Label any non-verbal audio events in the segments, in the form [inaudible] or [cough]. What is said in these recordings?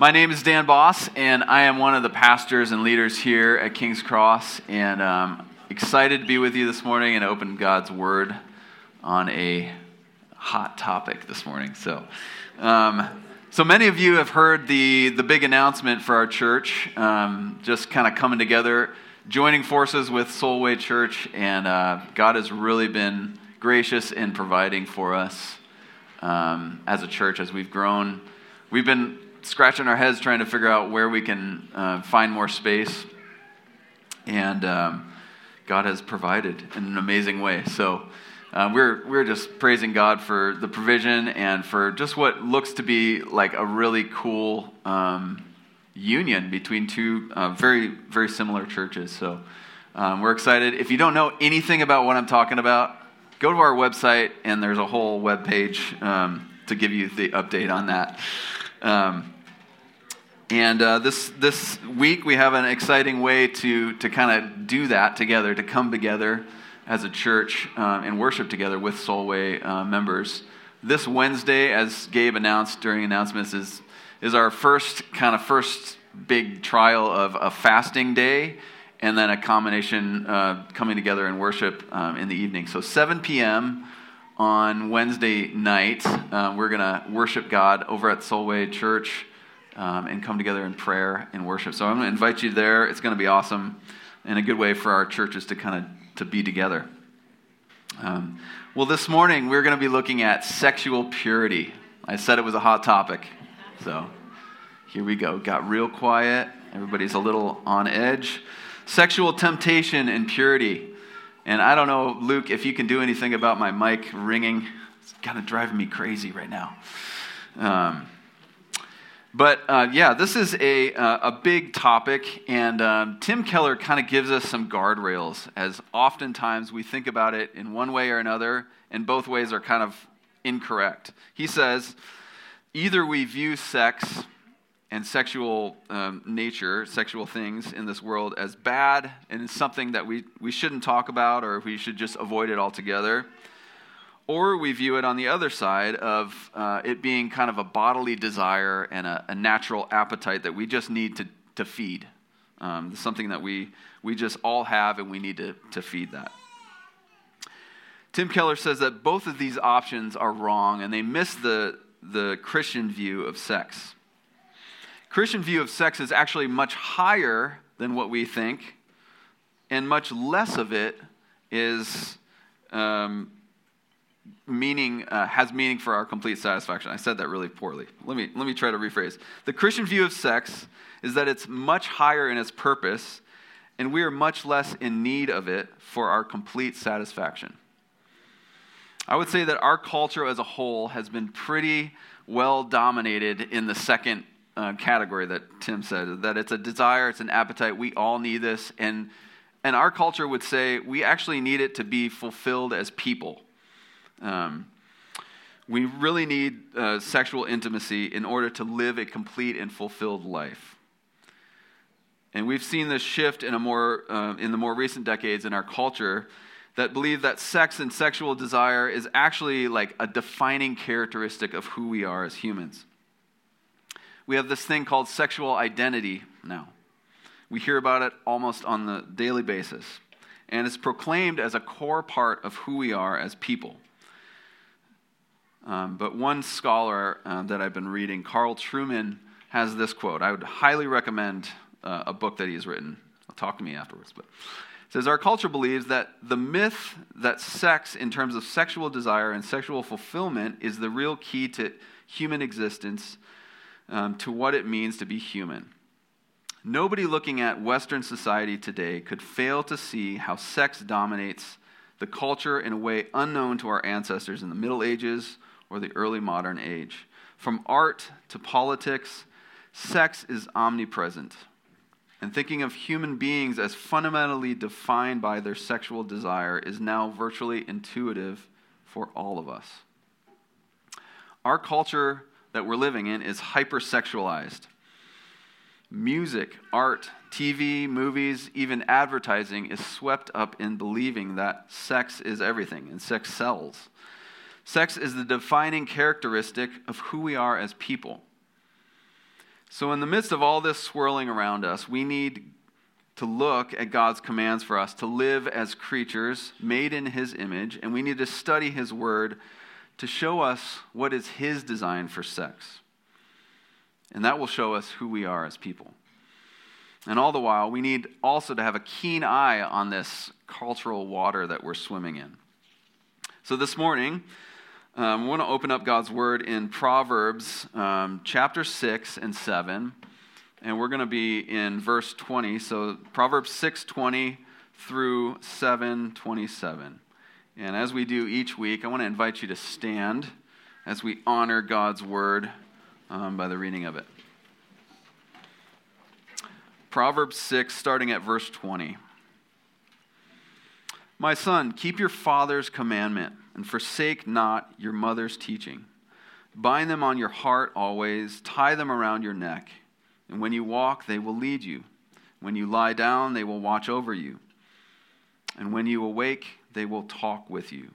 My name is Dan Bos, and I am one of the pastors and leaders here at King's Cross. And um, excited to be with you this morning and open God's Word on a hot topic this morning. So, um, so many of you have heard the the big announcement for our church, um, just kind of coming together, joining forces with Soulway Church, and uh, God has really been gracious in providing for us um, as a church as we've grown. We've been scratching our heads trying to figure out where we can uh, find more space. And um, God has provided in an amazing way. So uh, we're, we're just praising God for the provision and for just what looks to be like a really cool um, union between two uh, very, very similar churches. So um, we're excited. If you don't know anything about what I'm talking about, go to our website and there's a whole web page um, to give you the update on that. Um, and uh, this, this week, we have an exciting way to, to kind of do that together, to come together as a church uh, and worship together with Soulway uh, members. This Wednesday, as Gabe announced during announcements, is, is our first kind of first big trial of a fasting day and then a combination uh, coming together and worship um, in the evening. So 7 p.m. on Wednesday night, uh, we're going to worship God over at Soulway Church um, and come together in prayer and worship. So I'm going to invite you there. It's going to be awesome and a good way for our churches to kind of to be together. Um, well, this morning we're going to be looking at sexual purity. I said it was a hot topic, so here we go. Got real quiet. Everybody's a little on edge. Sexual temptation and purity. And I don't know, Luke, if you can do anything about my mic ringing. It's kind of driving me crazy right now. Um, but uh, yeah, this is a, uh, a big topic, and um, Tim Keller kind of gives us some guardrails, as oftentimes we think about it in one way or another, and both ways are kind of incorrect. He says either we view sex and sexual um, nature, sexual things in this world as bad and something that we, we shouldn't talk about or we should just avoid it altogether or we view it on the other side of uh, it being kind of a bodily desire and a, a natural appetite that we just need to, to feed. Um, something that we, we just all have and we need to, to feed that. Tim Keller says that both of these options are wrong and they miss the, the Christian view of sex. Christian view of sex is actually much higher than what we think, and much less of it is um, meaning uh, has meaning for our complete satisfaction. I said that really poorly. Let me let me try to rephrase. The Christian view of sex is that it's much higher in its purpose, and we are much less in need of it for our complete satisfaction. I would say that our culture as a whole has been pretty well dominated in the second uh, category that Tim said that it's a desire, it's an appetite. We all need this, and and our culture would say we actually need it to be fulfilled as people. Um, we really need uh, sexual intimacy in order to live a complete and fulfilled life. And we've seen this shift in, a more, uh, in the more recent decades in our culture that believe that sex and sexual desire is actually like a defining characteristic of who we are as humans. We have this thing called sexual identity now. We hear about it almost on the daily basis. And it's proclaimed as a core part of who we are as people. Um, but one scholar uh, that I've been reading, Carl Trueman, has this quote. I would highly recommend uh, a book that he's written. Talk to me afterwards. But it says Our culture believes that the myth that sex, in terms of sexual desire and sexual fulfillment, is the real key to human existence, um, to what it means to be human. Nobody looking at Western society today could fail to see how sex dominates the culture in a way unknown to our ancestors in the Middle Ages or the early modern age. From art to politics, sex is omnipresent. And thinking of human beings as fundamentally defined by their sexual desire is now virtually intuitive for all of us. Our culture that we're living in is hypersexualized. Music, art, TV, movies, even advertising is swept up in believing that sex is everything and sex sells. Sex is the defining characteristic of who we are as people. So, in the midst of all this swirling around us, we need to look at God's commands for us to live as creatures made in His image, and we need to study His Word to show us what is His design for sex. And that will show us who we are as people. And all the while, we need also to have a keen eye on this cultural water that we're swimming in. So this morning, um, we want to open up God's Word in Proverbs um, chapter 6 and 7 and we're going to be in verse 20. So Proverbs 6:20 through 7:27. And as we do each week, I want to invite you to stand as we honor God's word um, by the reading of it. Proverbs 6, starting at verse 20. My son, keep your father's commandment and forsake not your mother's teaching. Bind them on your heart always, tie them around your neck. And when you walk, they will lead you. When you lie down, they will watch over you. And when you awake, they will talk with you.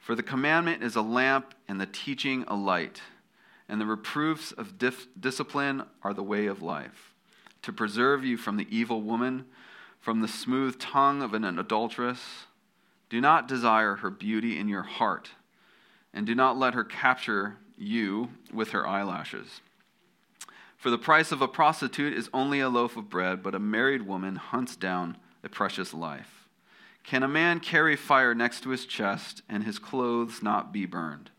For the commandment is a lamp, and the teaching a light. And the reproofs of dif- discipline are the way of life, to preserve you from the evil woman, from the smooth tongue of an adulteress. Do not desire her beauty in your heart, and do not let her capture you with her eyelashes. For the price of a prostitute is only a loaf of bread, but a married woman hunts down a precious life. Can a man carry fire next to his chest and his clothes not be burned?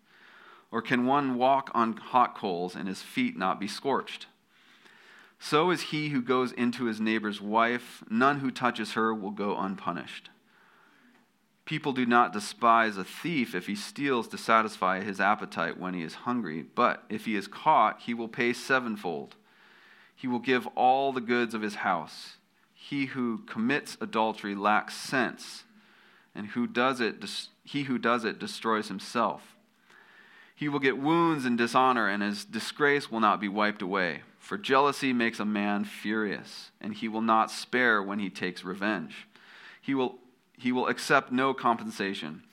Or can one walk on hot coals and his feet not be scorched? So is he who goes into his neighbor's wife. None who touches her will go unpunished. People do not despise a thief if he steals to satisfy his appetite when he is hungry, but if he is caught, he will pay sevenfold. He will give all the goods of his house. He who commits adultery lacks sense, and who does it, he who does it destroys himself. He will get wounds and dishonor, and his disgrace will not be wiped away. For jealousy makes a man furious, and he will not spare when he takes revenge. He will he will accept no compensation.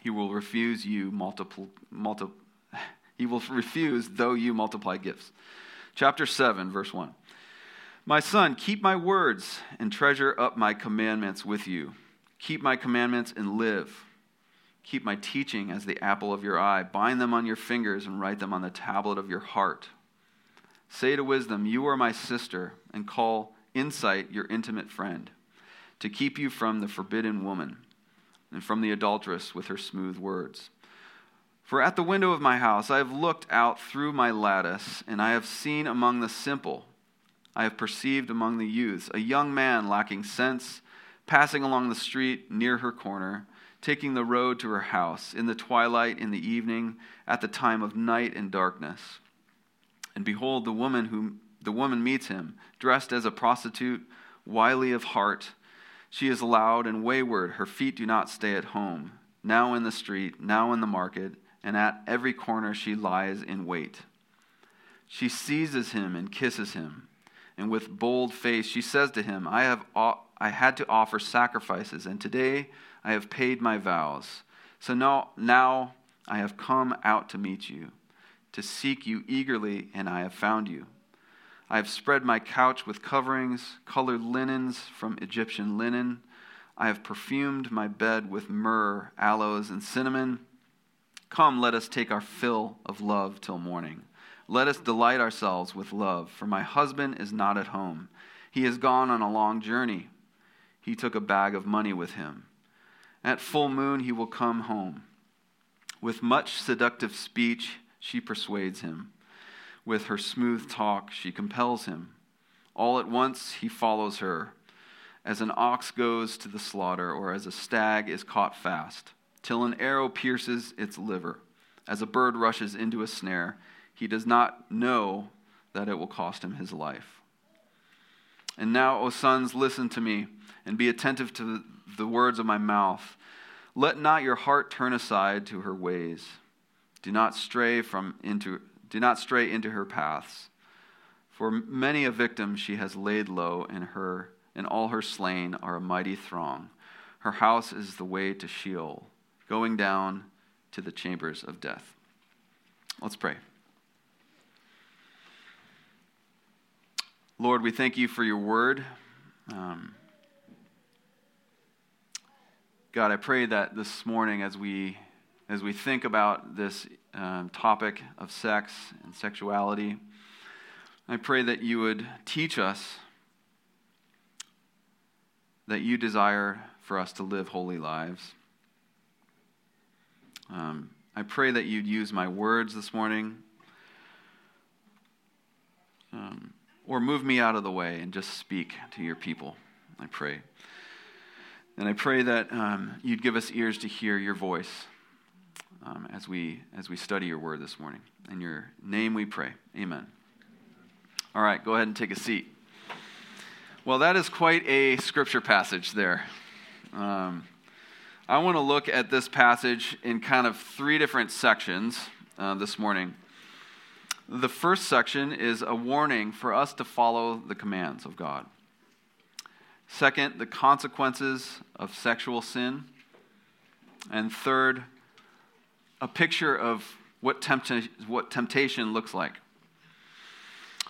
He will refuse you multiple, multi, [laughs] he will refuse though you multiply gifts. Chapter 7, verse 1. My son, keep my words and treasure up my commandments with you. Keep my commandments and live. Keep my teaching as the apple of your eye. Bind them on your fingers and write them on the tablet of your heart. Say to wisdom, You are my sister, and call insight your intimate friend to keep you from the forbidden woman and from the adulteress with her smooth words. For at the window of my house I have looked out through my lattice, and I have seen among the simple, I have perceived among the youths, a young man lacking sense, passing along the street near her corner, taking the road to her house, in the twilight, in the evening, at the time of night and darkness. And behold, the woman whom the woman meets him, dressed as a prostitute, wily of heart she is loud and wayward. Her feet do not stay at home. Now in the street, now in the market, and at every corner she lies in wait. She seizes him and kisses him. And with bold face she says to him, I, have, I had to offer sacrifices, and today I have paid my vows. So now, now I have come out to meet you, to seek you eagerly, and I have found you. I have spread my couch with coverings, colored linens from Egyptian linen. I have perfumed my bed with myrrh, aloes, and cinnamon. Come, let us take our fill of love till morning. Let us delight ourselves with love, for my husband is not at home. He has gone on a long journey. He took a bag of money with him. At full moon, he will come home. With much seductive speech, she persuades him. With her smooth talk, she compels him. All at once, he follows her, as an ox goes to the slaughter, or as a stag is caught fast, till an arrow pierces its liver. As a bird rushes into a snare, he does not know that it will cost him his life. And now, O sons, listen to me, and be attentive to the words of my mouth. Let not your heart turn aside to her ways. Do not stray from into do not stray into her paths. For many a victim she has laid low, and her and all her slain are a mighty throng. Her house is the way to Sheol, going down to the chambers of death. Let's pray. Lord, we thank you for your word. Um, God, I pray that this morning, as we as we think about this um, topic of sex and sexuality, I pray that you would teach us that you desire for us to live holy lives. Um, I pray that you'd use my words this morning. Um, or move me out of the way and just speak to your people, I pray. And I pray that um, you'd give us ears to hear your voice um, as, we, as we study your word this morning. In your name we pray. Amen. All right, go ahead and take a seat. Well, that is quite a scripture passage there. Um, I want to look at this passage in kind of three different sections uh, this morning. The first section is a warning for us to follow the commands of God. Second, the consequences of sexual sin. And third, a picture of what, tempta- what temptation looks like.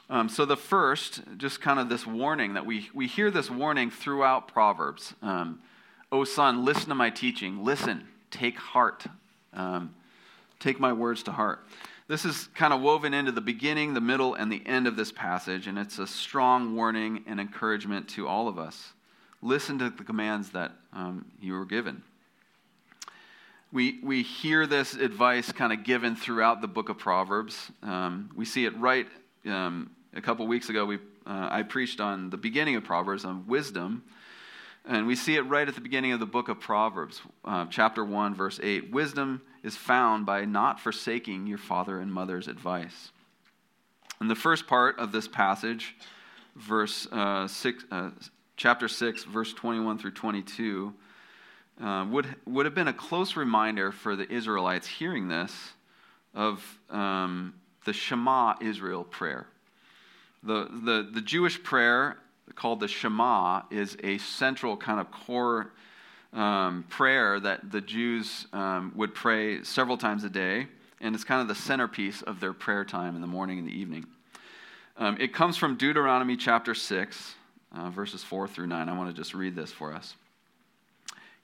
Um, so, the first, just kind of this warning that we, we hear this warning throughout Proverbs. Um, oh, son, listen to my teaching. Listen, take heart. Um, take my words to heart. This is kind of woven into the beginning, the middle, and the end of this passage, and it's a strong warning and encouragement to all of us. Listen to the commands that um, you were given. We, we hear this advice kind of given throughout the book of Proverbs. Um, we see it right um, a couple weeks ago. We, uh, I preached on the beginning of Proverbs on wisdom. And we see it right at the beginning of the book of Proverbs, uh, chapter 1, verse 8. Wisdom is found by not forsaking your father and mother's advice. In the first part of this passage, verse uh, six, uh, chapter 6, verse 21 through 22, uh, would, would have been a close reminder for the Israelites hearing this of um, the Shema Israel prayer. The, the, the Jewish prayer called the Shema is a central kind of core um, prayer that the Jews um, would pray several times a day, and it's kind of the centerpiece of their prayer time in the morning and the evening. Um, it comes from Deuteronomy chapter 6, uh, verses 4 through 9. I want to just read this for us.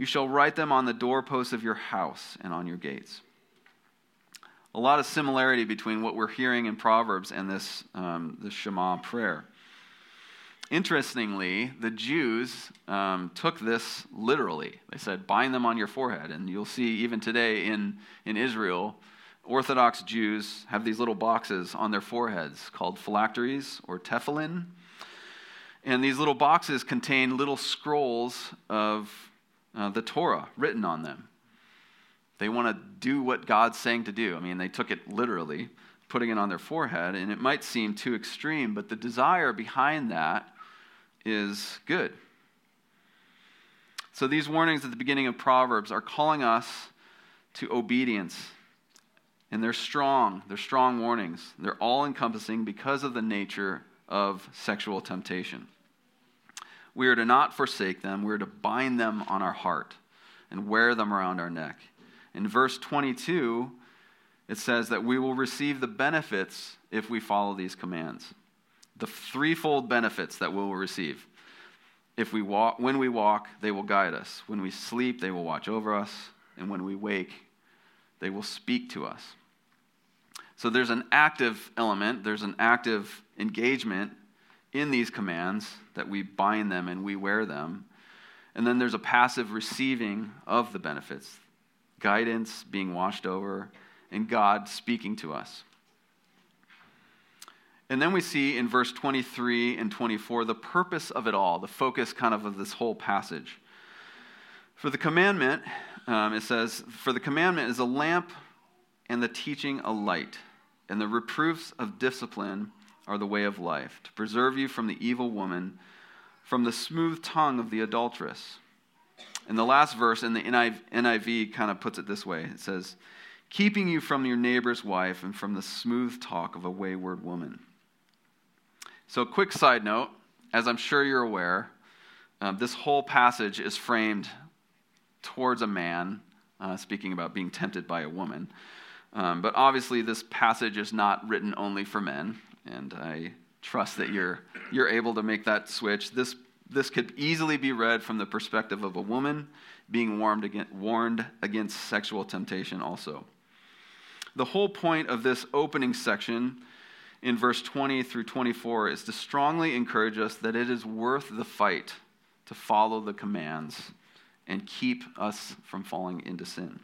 You shall write them on the doorposts of your house and on your gates. A lot of similarity between what we're hearing in Proverbs and this, um, Shema prayer. Interestingly, the Jews um, took this literally. They said, bind them on your forehead. And you'll see even today in, in Israel, Orthodox Jews have these little boxes on their foreheads called phylacteries or tefillin. And these little boxes contain little scrolls of uh, the Torah written on them. They want to do what God's saying to do. I mean, they took it literally, putting it on their forehead, and it might seem too extreme, but the desire behind that is good. So these warnings at the beginning of Proverbs are calling us to obedience. And they're strong. They're strong warnings. They're all encompassing because of the nature of sexual temptation. We are to not forsake them, we are to bind them on our heart and wear them around our neck. In verse 22, it says that we will receive the benefits if we follow these commands the threefold benefits that we will receive. If we walk, when we walk, they will guide us. When we sleep, they will watch over us. And when we wake, they will speak to us. So there's an active element, there's an active engagement in these commands that we bind them and we wear them. And then there's a passive receiving of the benefits guidance, being washed over, and God speaking to us. And then we see in verse 23 and 24 the purpose of it all, the focus kind of of this whole passage. For the commandment, um, it says, For the commandment is a lamp and the teaching a light, and the reproofs of discipline are the way of life, to preserve you from the evil woman, from the smooth tongue of the adulteress. And the last verse in the NIV kind of puts it this way it says, keeping you from your neighbor's wife and from the smooth talk of a wayward woman. So, quick side note as I'm sure you're aware, uh, this whole passage is framed towards a man, uh, speaking about being tempted by a woman. Um, but obviously, this passage is not written only for men, and I trust that you're, you're able to make that switch. This, this could easily be read from the perspective of a woman being warned against, warned against sexual temptation, also. The whole point of this opening section in verse 20 through 24 is to strongly encourage us that it is worth the fight to follow the commands and keep us from falling into sin.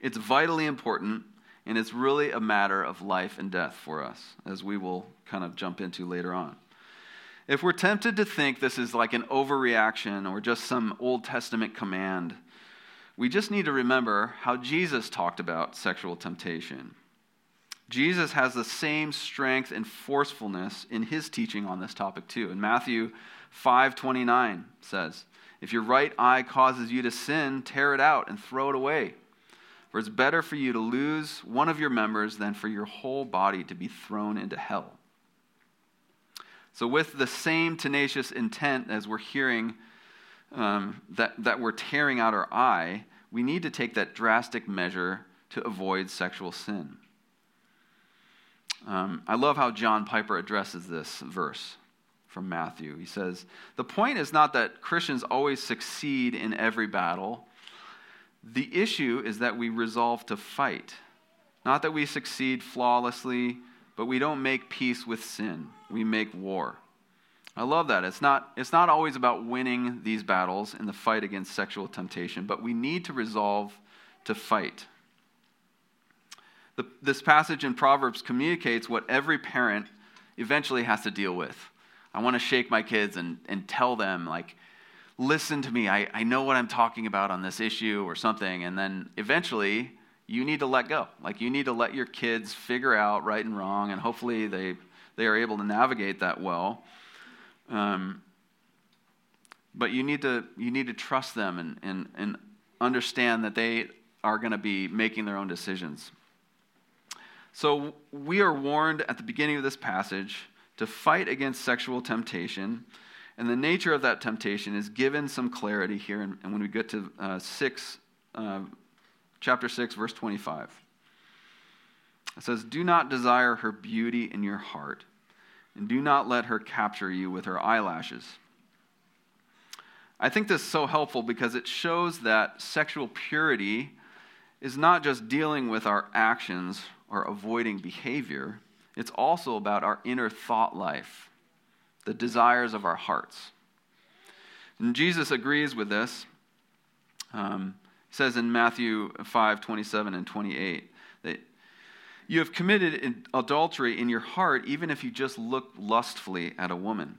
It's vitally important, and it's really a matter of life and death for us, as we will kind of jump into later on. If we're tempted to think this is like an overreaction or just some Old Testament command, we just need to remember how Jesus talked about sexual temptation. Jesus has the same strength and forcefulness in his teaching on this topic too. In Matthew 5:29 says, "If your right eye causes you to sin, tear it out and throw it away. For it's better for you to lose one of your members than for your whole body to be thrown into hell." So with the same tenacious intent as we're hearing um, that, that we're tearing out our eye, we need to take that drastic measure to avoid sexual sin. Um, I love how John Piper addresses this verse from Matthew. He says, The point is not that Christians always succeed in every battle. The issue is that we resolve to fight. Not that we succeed flawlessly, but we don't make peace with sin. We make war. I love that. It's not, it's not always about winning these battles in the fight against sexual temptation, but we need to resolve to fight. The, this passage in Proverbs communicates what every parent eventually has to deal with. I want to shake my kids and, and tell them, like, listen to me. I, I know what I'm talking about on this issue or something. And then eventually, you need to let go. Like, you need to let your kids figure out right and wrong, and hopefully, they, they are able to navigate that well. Um, but you need to you need to trust them and, and, and understand that they are going to be making their own decisions. So we are warned at the beginning of this passage to fight against sexual temptation, and the nature of that temptation is given some clarity here. And, when we get to uh, six, uh, chapter six, verse twenty-five, it says, "Do not desire her beauty in your heart." and do not let her capture you with her eyelashes. I think this is so helpful because it shows that sexual purity is not just dealing with our actions or avoiding behavior, it's also about our inner thought life, the desires of our hearts. And Jesus agrees with this. Um, he says in Matthew 5 27 and 28 that you have committed adultery in your heart, even if you just look lustfully at a woman.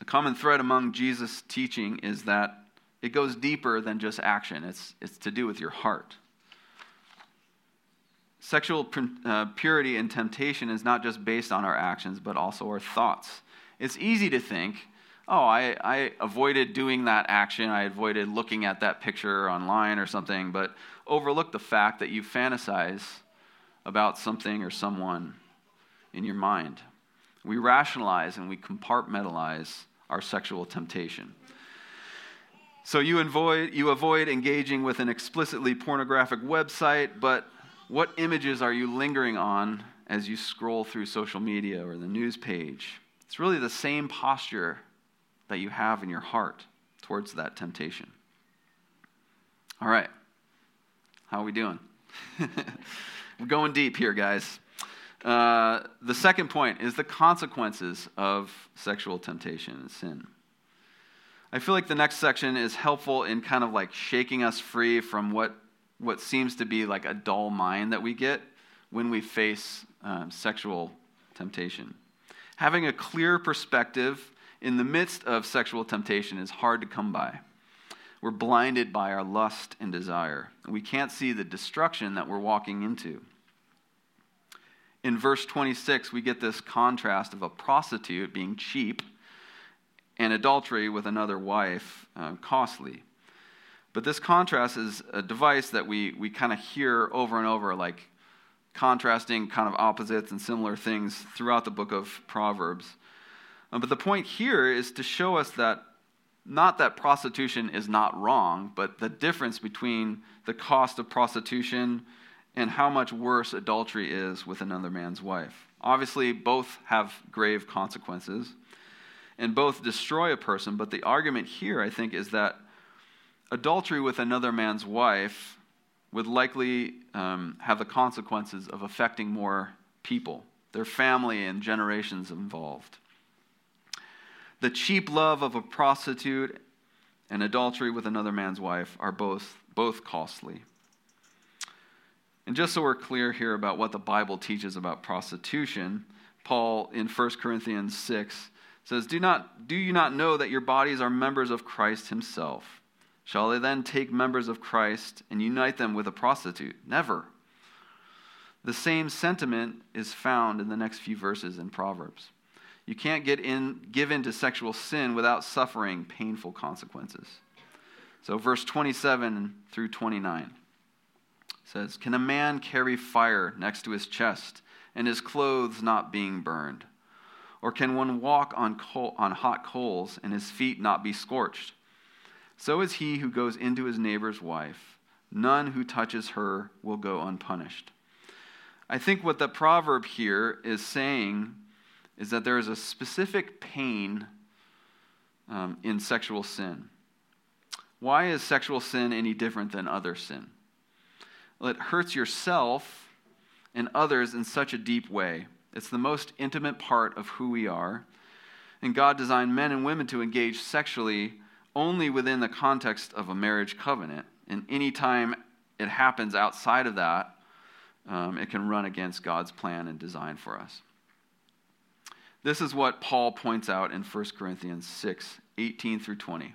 A common thread among Jesus' teaching is that it goes deeper than just action, it's, it's to do with your heart. Sexual uh, purity and temptation is not just based on our actions, but also our thoughts. It's easy to think, oh, I, I avoided doing that action, I avoided looking at that picture online or something, but overlook the fact that you fantasize about something or someone in your mind. We rationalize and we compartmentalize our sexual temptation. So you avoid, you avoid engaging with an explicitly pornographic website, but what images are you lingering on as you scroll through social media or the news page? It's really the same posture that you have in your heart towards that temptation. All right. How are we doing? [laughs] We're going deep here, guys. Uh, the second point is the consequences of sexual temptation and sin. I feel like the next section is helpful in kind of like shaking us free from what, what seems to be like a dull mind that we get when we face um, sexual temptation. Having a clear perspective in the midst of sexual temptation is hard to come by. We're blinded by our lust and desire. We can't see the destruction that we're walking into. in verse 26, we get this contrast of a prostitute being cheap and adultery with another wife uh, costly. But this contrast is a device that we, we kind of hear over and over, like contrasting kind of opposites and similar things throughout the book of Proverbs. Um, but the point here is to show us that not that prostitution is not wrong, but the difference between the cost of prostitution and how much worse adultery is with another man's wife. Obviously, both have grave consequences and both destroy a person, but the argument here, I think, is that adultery with another man's wife would likely um, have the consequences of affecting more people, their family, and generations involved. The cheap love of a prostitute and adultery with another man's wife are both, both costly. And just so we're clear here about what the Bible teaches about prostitution, Paul in 1 Corinthians 6 says, do, not, do you not know that your bodies are members of Christ himself? Shall they then take members of Christ and unite them with a prostitute? Never. The same sentiment is found in the next few verses in Proverbs. You can't get in, give in to sexual sin without suffering painful consequences. So, verse 27 through 29 says, Can a man carry fire next to his chest and his clothes not being burned? Or can one walk on, coal, on hot coals and his feet not be scorched? So is he who goes into his neighbor's wife. None who touches her will go unpunished. I think what the proverb here is saying is that there is a specific pain um, in sexual sin. Why is sexual sin any different than other sin? Well, it hurts yourself and others in such a deep way. It's the most intimate part of who we are. And God designed men and women to engage sexually only within the context of a marriage covenant. And anytime it happens outside of that, um, it can run against God's plan and design for us. This is what Paul points out in 1 Corinthians 6 18 through 20.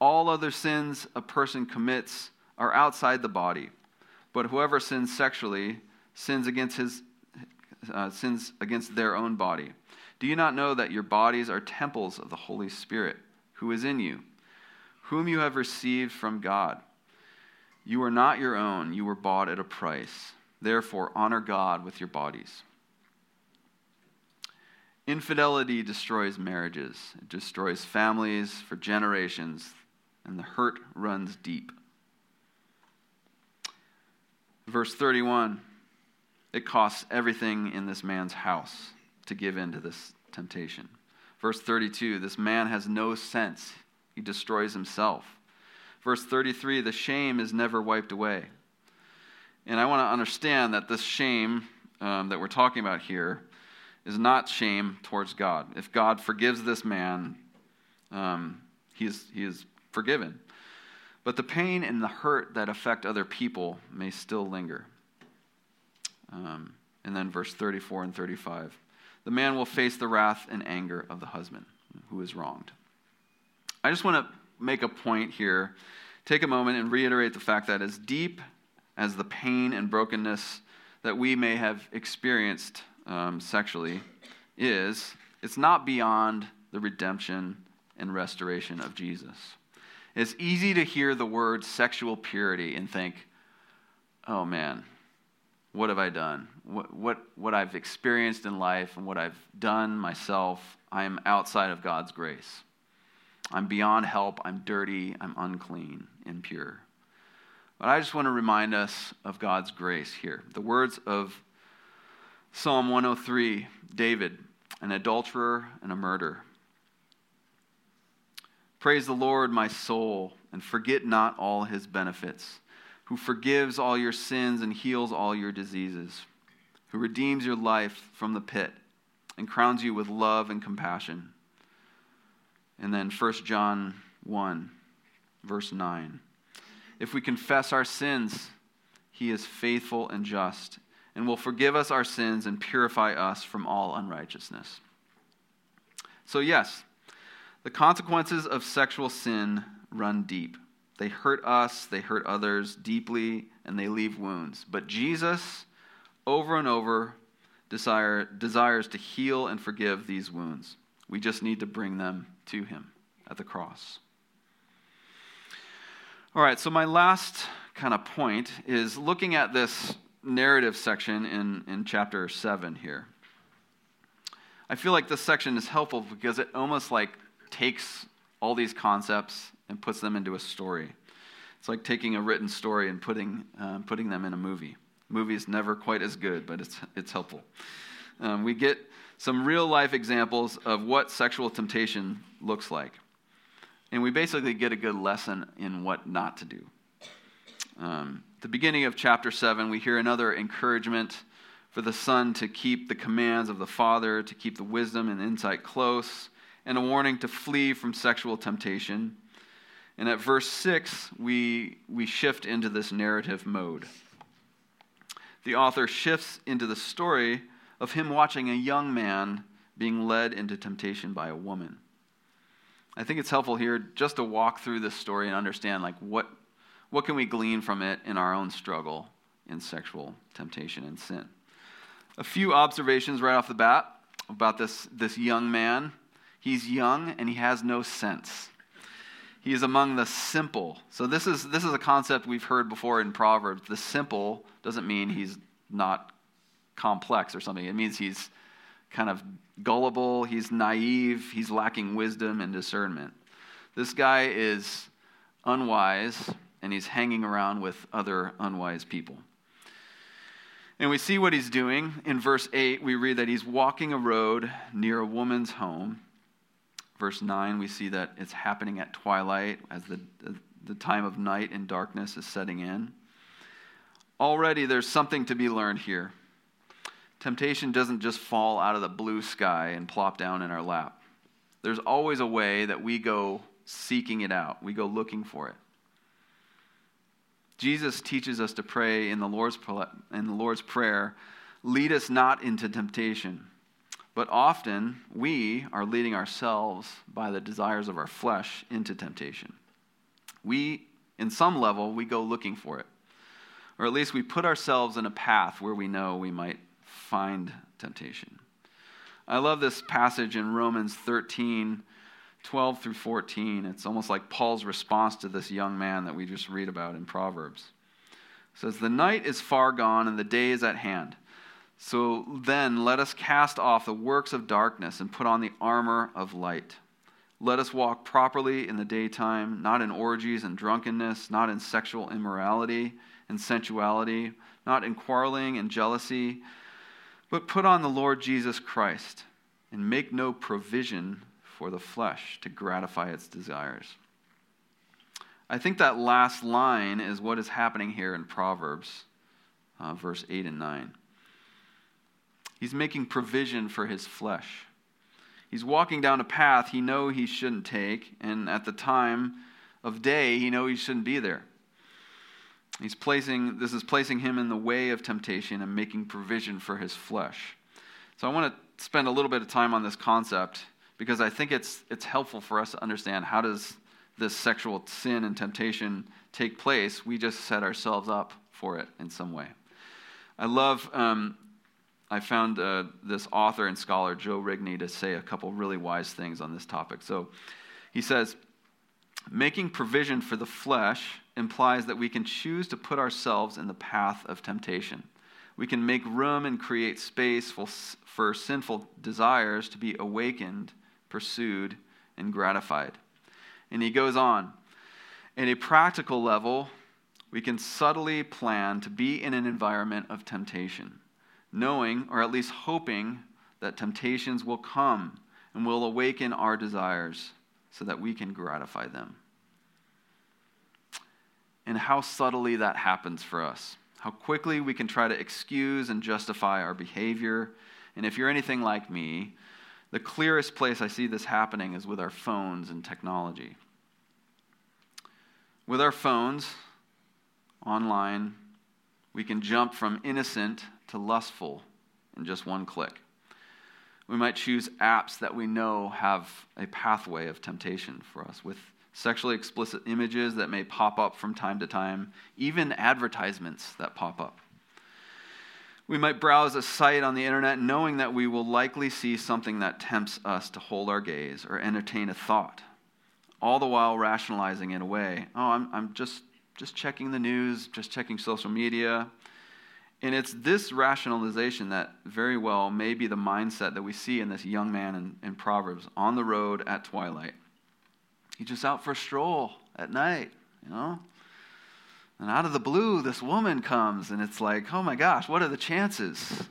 All other sins a person commits are outside the body, but whoever sins sexually sins against, his, uh, sins against their own body. Do you not know that your bodies are temples of the Holy Spirit, who is in you, whom you have received from God? You are not your own, you were bought at a price. Therefore, honor God with your bodies. Infidelity destroys marriages, it destroys families for generations, and the hurt runs deep. Verse 31 it costs everything in this man's house to give in to this temptation. Verse 32 this man has no sense, he destroys himself. Verse 33 the shame is never wiped away. And I want to understand that this shame um, that we're talking about here is not shame towards God. If God forgives this man, um, he, is, he is forgiven. But the pain and the hurt that affect other people may still linger. Um, and then verse 34 and 35 the man will face the wrath and anger of the husband who is wronged. I just want to make a point here, take a moment and reiterate the fact that as deep as the pain and brokenness that we may have experienced um, sexually is, it's not beyond the redemption and restoration of Jesus. It's easy to hear the word sexual purity and think, oh man, what have I done? What, what, what I've experienced in life and what I've done myself, I am outside of God's grace. I'm beyond help. I'm dirty. I'm unclean, impure. But I just want to remind us of God's grace here. The words of Psalm 103 David, an adulterer and a murderer. Praise the Lord, my soul, and forget not all his benefits, who forgives all your sins and heals all your diseases, who redeems your life from the pit and crowns you with love and compassion. And then 1 John 1, verse 9. If we confess our sins, he is faithful and just and will forgive us our sins and purify us from all unrighteousness. So, yes, the consequences of sexual sin run deep. They hurt us, they hurt others deeply, and they leave wounds. But Jesus, over and over, desire, desires to heal and forgive these wounds. We just need to bring them to Him at the cross. All right, so my last kind of point is looking at this narrative section in, in chapter 7 here. I feel like this section is helpful because it almost like takes all these concepts and puts them into a story. It's like taking a written story and putting, uh, putting them in a movie. Movie is never quite as good, but it's, it's helpful. Um, we get some real life examples of what sexual temptation looks like. And we basically get a good lesson in what not to do. Um, the beginning of chapter 7, we hear another encouragement for the son to keep the commands of the father, to keep the wisdom and insight close, and a warning to flee from sexual temptation. And at verse 6, we, we shift into this narrative mode. The author shifts into the story of him watching a young man being led into temptation by a woman. I think it's helpful here just to walk through this story and understand like what what can we glean from it in our own struggle in sexual temptation and sin. A few observations right off the bat about this, this young man. He's young and he has no sense. He is among the simple. So this is this is a concept we've heard before in Proverbs. The simple doesn't mean he's not complex or something. It means he's kind of gullible, he's naive, he's lacking wisdom and discernment. This guy is unwise and he's hanging around with other unwise people. And we see what he's doing. In verse 8, we read that he's walking a road near a woman's home. Verse 9, we see that it's happening at twilight as the, the time of night and darkness is setting in. Already, there's something to be learned here. Temptation doesn't just fall out of the blue sky and plop down in our lap. There's always a way that we go seeking it out, we go looking for it. Jesus teaches us to pray in the Lord's, in the Lord's Prayer lead us not into temptation. But often we are leading ourselves by the desires of our flesh into temptation. We, in some level, we go looking for it. Or at least we put ourselves in a path where we know we might find temptation. I love this passage in Romans 13, 12 through 14. It's almost like Paul's response to this young man that we just read about in Proverbs. It says, The night is far gone and the day is at hand. So then let us cast off the works of darkness and put on the armor of light. Let us walk properly in the daytime, not in orgies and drunkenness, not in sexual immorality and sensuality, not in quarreling and jealousy, but put on the Lord Jesus Christ and make no provision for the flesh to gratify its desires. I think that last line is what is happening here in Proverbs, uh, verse 8 and 9. He's making provision for his flesh. He's walking down a path he know he shouldn't take, and at the time of day, he know he shouldn't be there. He's placing this is placing him in the way of temptation and making provision for his flesh. So I want to spend a little bit of time on this concept because I think it's, it's helpful for us to understand how does this sexual sin and temptation take place. We just set ourselves up for it in some way. I love, um, I found uh, this author and scholar, Joe Rigney, to say a couple really wise things on this topic. So he says, making provision for the flesh implies that we can choose to put ourselves in the path of temptation. We can make room and create space for, for sinful desires to be awakened pursued, and gratified. And he goes on. At a practical level, we can subtly plan to be in an environment of temptation, knowing, or at least hoping, that temptations will come and will awaken our desires so that we can gratify them. And how subtly that happens for us. How quickly we can try to excuse and justify our behavior. And if you're anything like me, the clearest place I see this happening is with our phones and technology. With our phones, online, we can jump from innocent to lustful in just one click. We might choose apps that we know have a pathway of temptation for us with sexually explicit images that may pop up from time to time, even advertisements that pop up. We might browse a site on the internet knowing that we will likely see something that tempts us to hold our gaze or entertain a thought, all the while rationalizing it away. Oh, I'm, I'm just, just checking the news, just checking social media. And it's this rationalization that very well may be the mindset that we see in this young man in, in Proverbs on the road at twilight. He's just out for a stroll at night, you know? And out of the blue, this woman comes, and it's like, oh my gosh, what are the chances?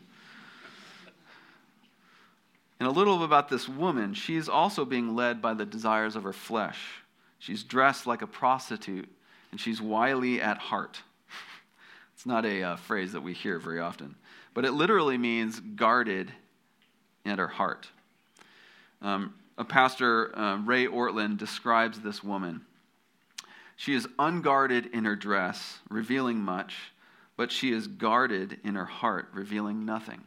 And a little about this woman, she's also being led by the desires of her flesh. She's dressed like a prostitute, and she's wily at heart. [laughs] It's not a uh, phrase that we hear very often, but it literally means guarded at her heart. Um, a pastor, uh, Ray Ortlund, describes this woman. She is unguarded in her dress, revealing much, but she is guarded in her heart, revealing nothing.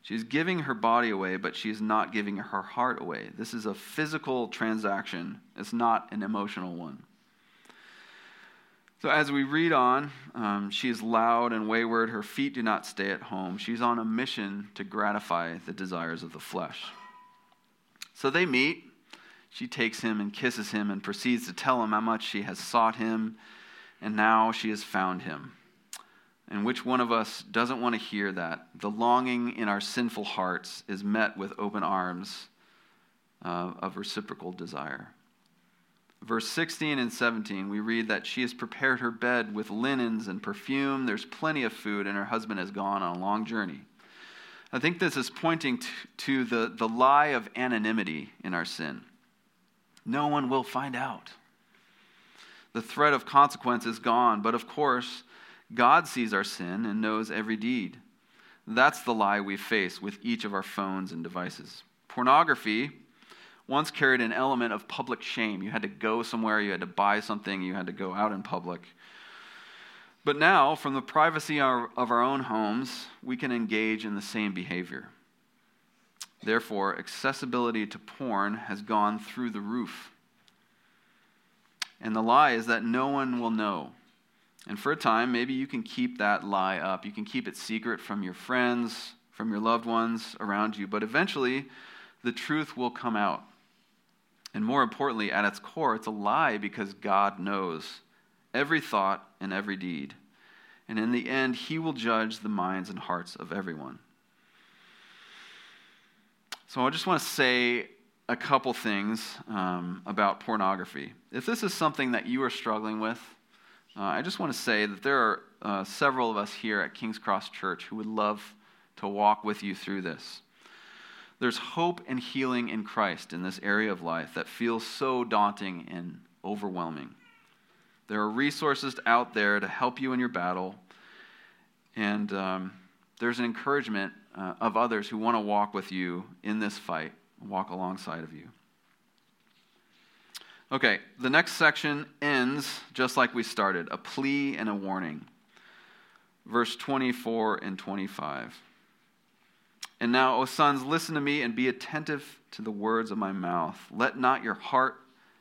She is giving her body away, but she is not giving her heart away. This is a physical transaction, it's not an emotional one. So, as we read on, um, she is loud and wayward. Her feet do not stay at home. She's on a mission to gratify the desires of the flesh. So they meet. She takes him and kisses him and proceeds to tell him how much she has sought him, and now she has found him. And which one of us doesn't want to hear that? The longing in our sinful hearts is met with open arms uh, of reciprocal desire. Verse 16 and 17, we read that she has prepared her bed with linens and perfume. There's plenty of food, and her husband has gone on a long journey. I think this is pointing to, to the, the lie of anonymity in our sin. No one will find out. The threat of consequence is gone, but of course, God sees our sin and knows every deed. That's the lie we face with each of our phones and devices. Pornography once carried an element of public shame. You had to go somewhere, you had to buy something, you had to go out in public. But now, from the privacy of our own homes, we can engage in the same behavior. Therefore, accessibility to porn has gone through the roof. And the lie is that no one will know. And for a time, maybe you can keep that lie up. You can keep it secret from your friends, from your loved ones around you. But eventually, the truth will come out. And more importantly, at its core, it's a lie because God knows every thought and every deed. And in the end, He will judge the minds and hearts of everyone. So I just want to say a couple things um, about pornography. If this is something that you are struggling with, uh, I just want to say that there are uh, several of us here at King's Cross Church who would love to walk with you through this. There's hope and healing in Christ in this area of life that feels so daunting and overwhelming. There are resources out there to help you in your battle, and um, there's an encouragement uh, of others who want to walk with you in this fight, walk alongside of you. Okay, the next section ends just like we started a plea and a warning. Verse 24 and 25. And now, O sons, listen to me and be attentive to the words of my mouth. Let not your heart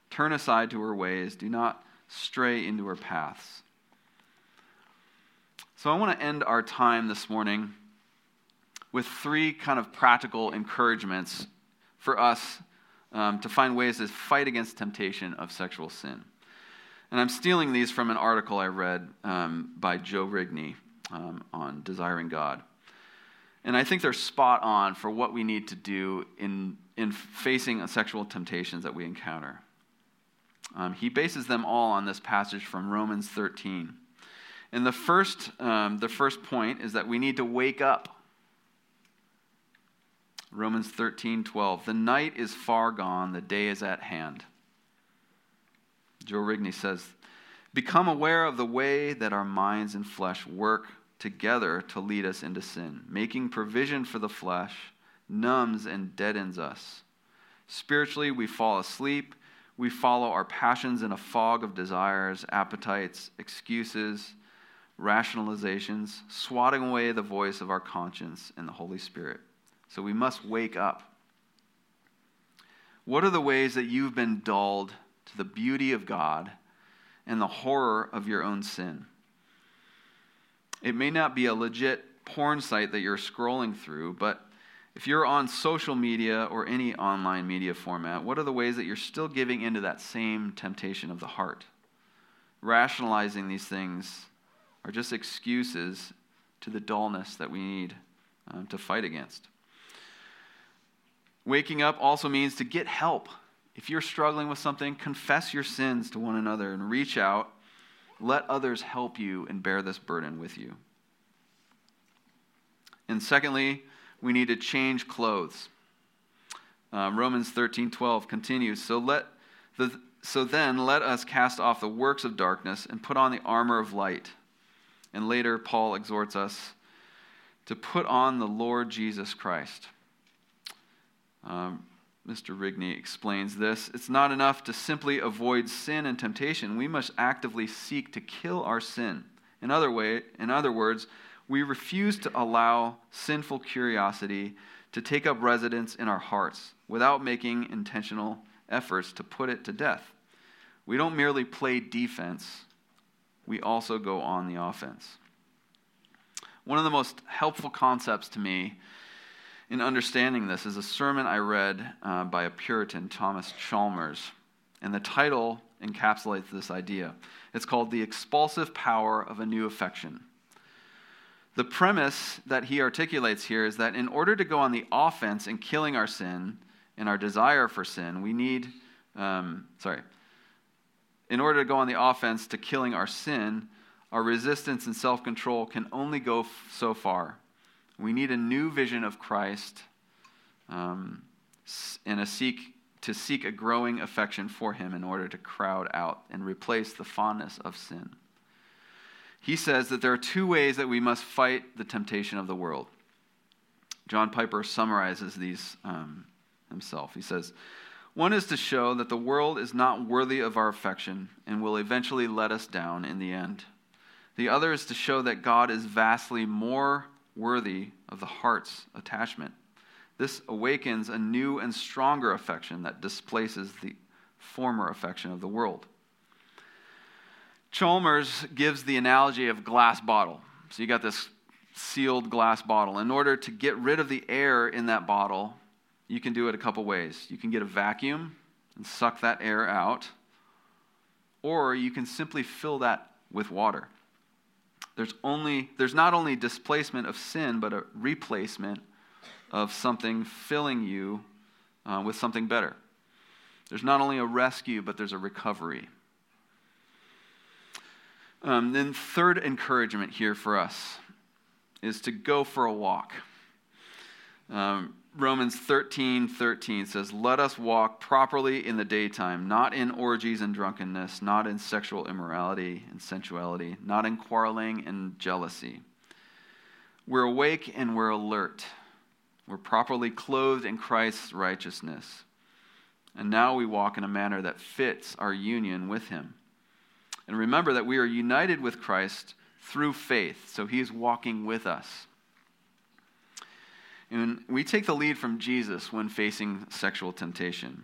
turn aside to her ways, do not stray into her paths. So, I want to end our time this morning with three kind of practical encouragements for us um, to find ways to fight against temptation of sexual sin. And I'm stealing these from an article I read um, by Joe Rigney um, on desiring God. And I think they're spot on for what we need to do in, in facing sexual temptations that we encounter. Um, he bases them all on this passage from Romans 13. And the first, um, the first point is that we need to wake up Romans 13, 12. The night is far gone, the day is at hand. Joe Rigney says, Become aware of the way that our minds and flesh work together to lead us into sin. Making provision for the flesh numbs and deadens us. Spiritually, we fall asleep. We follow our passions in a fog of desires, appetites, excuses, rationalizations, swatting away the voice of our conscience and the Holy Spirit. So we must wake up. What are the ways that you've been dulled to the beauty of God and the horror of your own sin? It may not be a legit porn site that you're scrolling through, but if you're on social media or any online media format, what are the ways that you're still giving into that same temptation of the heart? Rationalizing these things are just excuses to the dullness that we need um, to fight against. Waking up also means to get help. If you're struggling with something, confess your sins to one another and reach out. Let others help you and bear this burden with you. And secondly, we need to change clothes. Uh, Romans 13 12 continues. So, let the, so then, let us cast off the works of darkness and put on the armor of light. And later, Paul exhorts us to put on the Lord Jesus Christ. Um, Mr. Rigney explains this. It's not enough to simply avoid sin and temptation. We must actively seek to kill our sin. In other, way, in other words, we refuse to allow sinful curiosity to take up residence in our hearts without making intentional efforts to put it to death. We don't merely play defense, we also go on the offense. One of the most helpful concepts to me in understanding this is a sermon I read uh, by a Puritan, Thomas Chalmers, and the title encapsulates this idea. It's called The Expulsive Power of a New Affection. The premise that he articulates here is that in order to go on the offense in killing our sin and our desire for sin, we need, um, sorry, in order to go on the offense to killing our sin, our resistance and self control can only go f- so far. We need a new vision of Christ um, and a seek to seek a growing affection for him in order to crowd out and replace the fondness of sin he says that there are two ways that we must fight the temptation of the world. John Piper summarizes these um, himself. He says, One is to show that the world is not worthy of our affection and will eventually let us down in the end. The other is to show that God is vastly more worthy of the heart's attachment. This awakens a new and stronger affection that displaces the former affection of the world. Chalmers gives the analogy of glass bottle. So you got this sealed glass bottle. In order to get rid of the air in that bottle, you can do it a couple ways. You can get a vacuum and suck that air out, or you can simply fill that with water. There's only there's not only displacement of sin, but a replacement of something filling you uh, with something better. There's not only a rescue, but there's a recovery. Um, then, third encouragement here for us is to go for a walk. Um, Romans 13 13 says, Let us walk properly in the daytime, not in orgies and drunkenness, not in sexual immorality and sensuality, not in quarreling and jealousy. We're awake and we're alert. We're properly clothed in Christ's righteousness. And now we walk in a manner that fits our union with Him. And remember that we are united with Christ through faith, so he is walking with us. And we take the lead from Jesus when facing sexual temptation.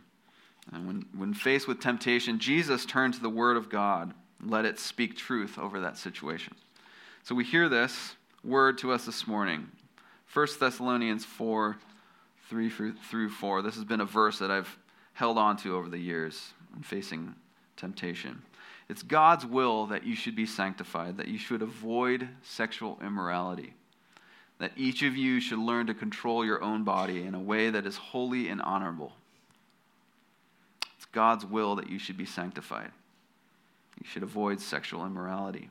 And when, when faced with temptation, Jesus turned to the Word of God let it speak truth over that situation. So we hear this word to us this morning 1 Thessalonians 4 3 through 4. This has been a verse that I've held on to over the years in facing temptation. It's God's will that you should be sanctified, that you should avoid sexual immorality, that each of you should learn to control your own body in a way that is holy and honorable. It's God's will that you should be sanctified. You should avoid sexual immorality.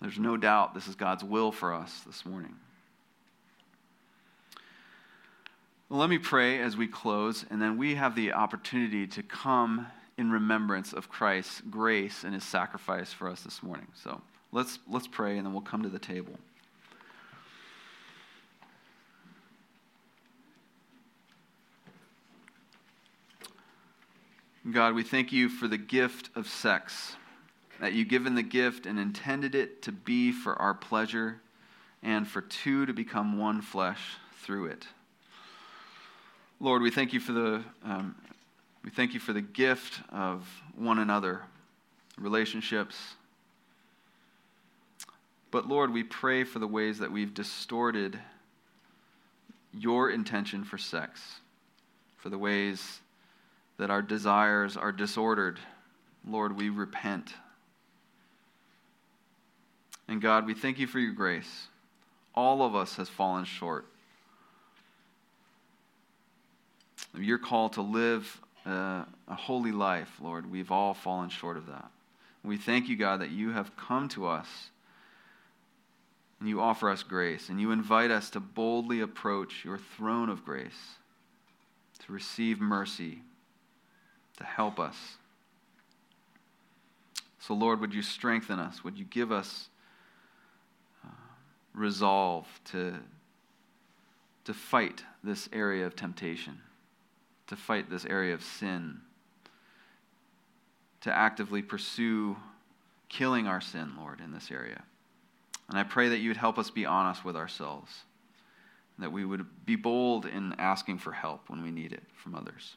There's no doubt this is God's will for us this morning. Well, let me pray as we close, and then we have the opportunity to come in remembrance of Christ's grace and his sacrifice for us this morning. So let's, let's pray and then we'll come to the table. God, we thank you for the gift of sex, that you've given the gift and intended it to be for our pleasure and for two to become one flesh through it. Lord, we thank you for the um, we thank you for the gift of one another, relationships. But Lord, we pray for the ways that we've distorted your intention for sex, for the ways that our desires are disordered. Lord, we repent. And God, we thank you for your grace. All of us has fallen short. of Your call to live uh, a holy life, Lord, we've all fallen short of that. We thank you, God, that you have come to us and you offer us grace, and you invite us to boldly approach your throne of grace, to receive mercy, to help us. So, Lord, would you strengthen us? Would you give us uh, resolve to, to fight this area of temptation, to fight this area of sin, to actively pursue killing our sin, Lord, in this area? And I pray that you would help us be honest with ourselves, that we would be bold in asking for help when we need it from others.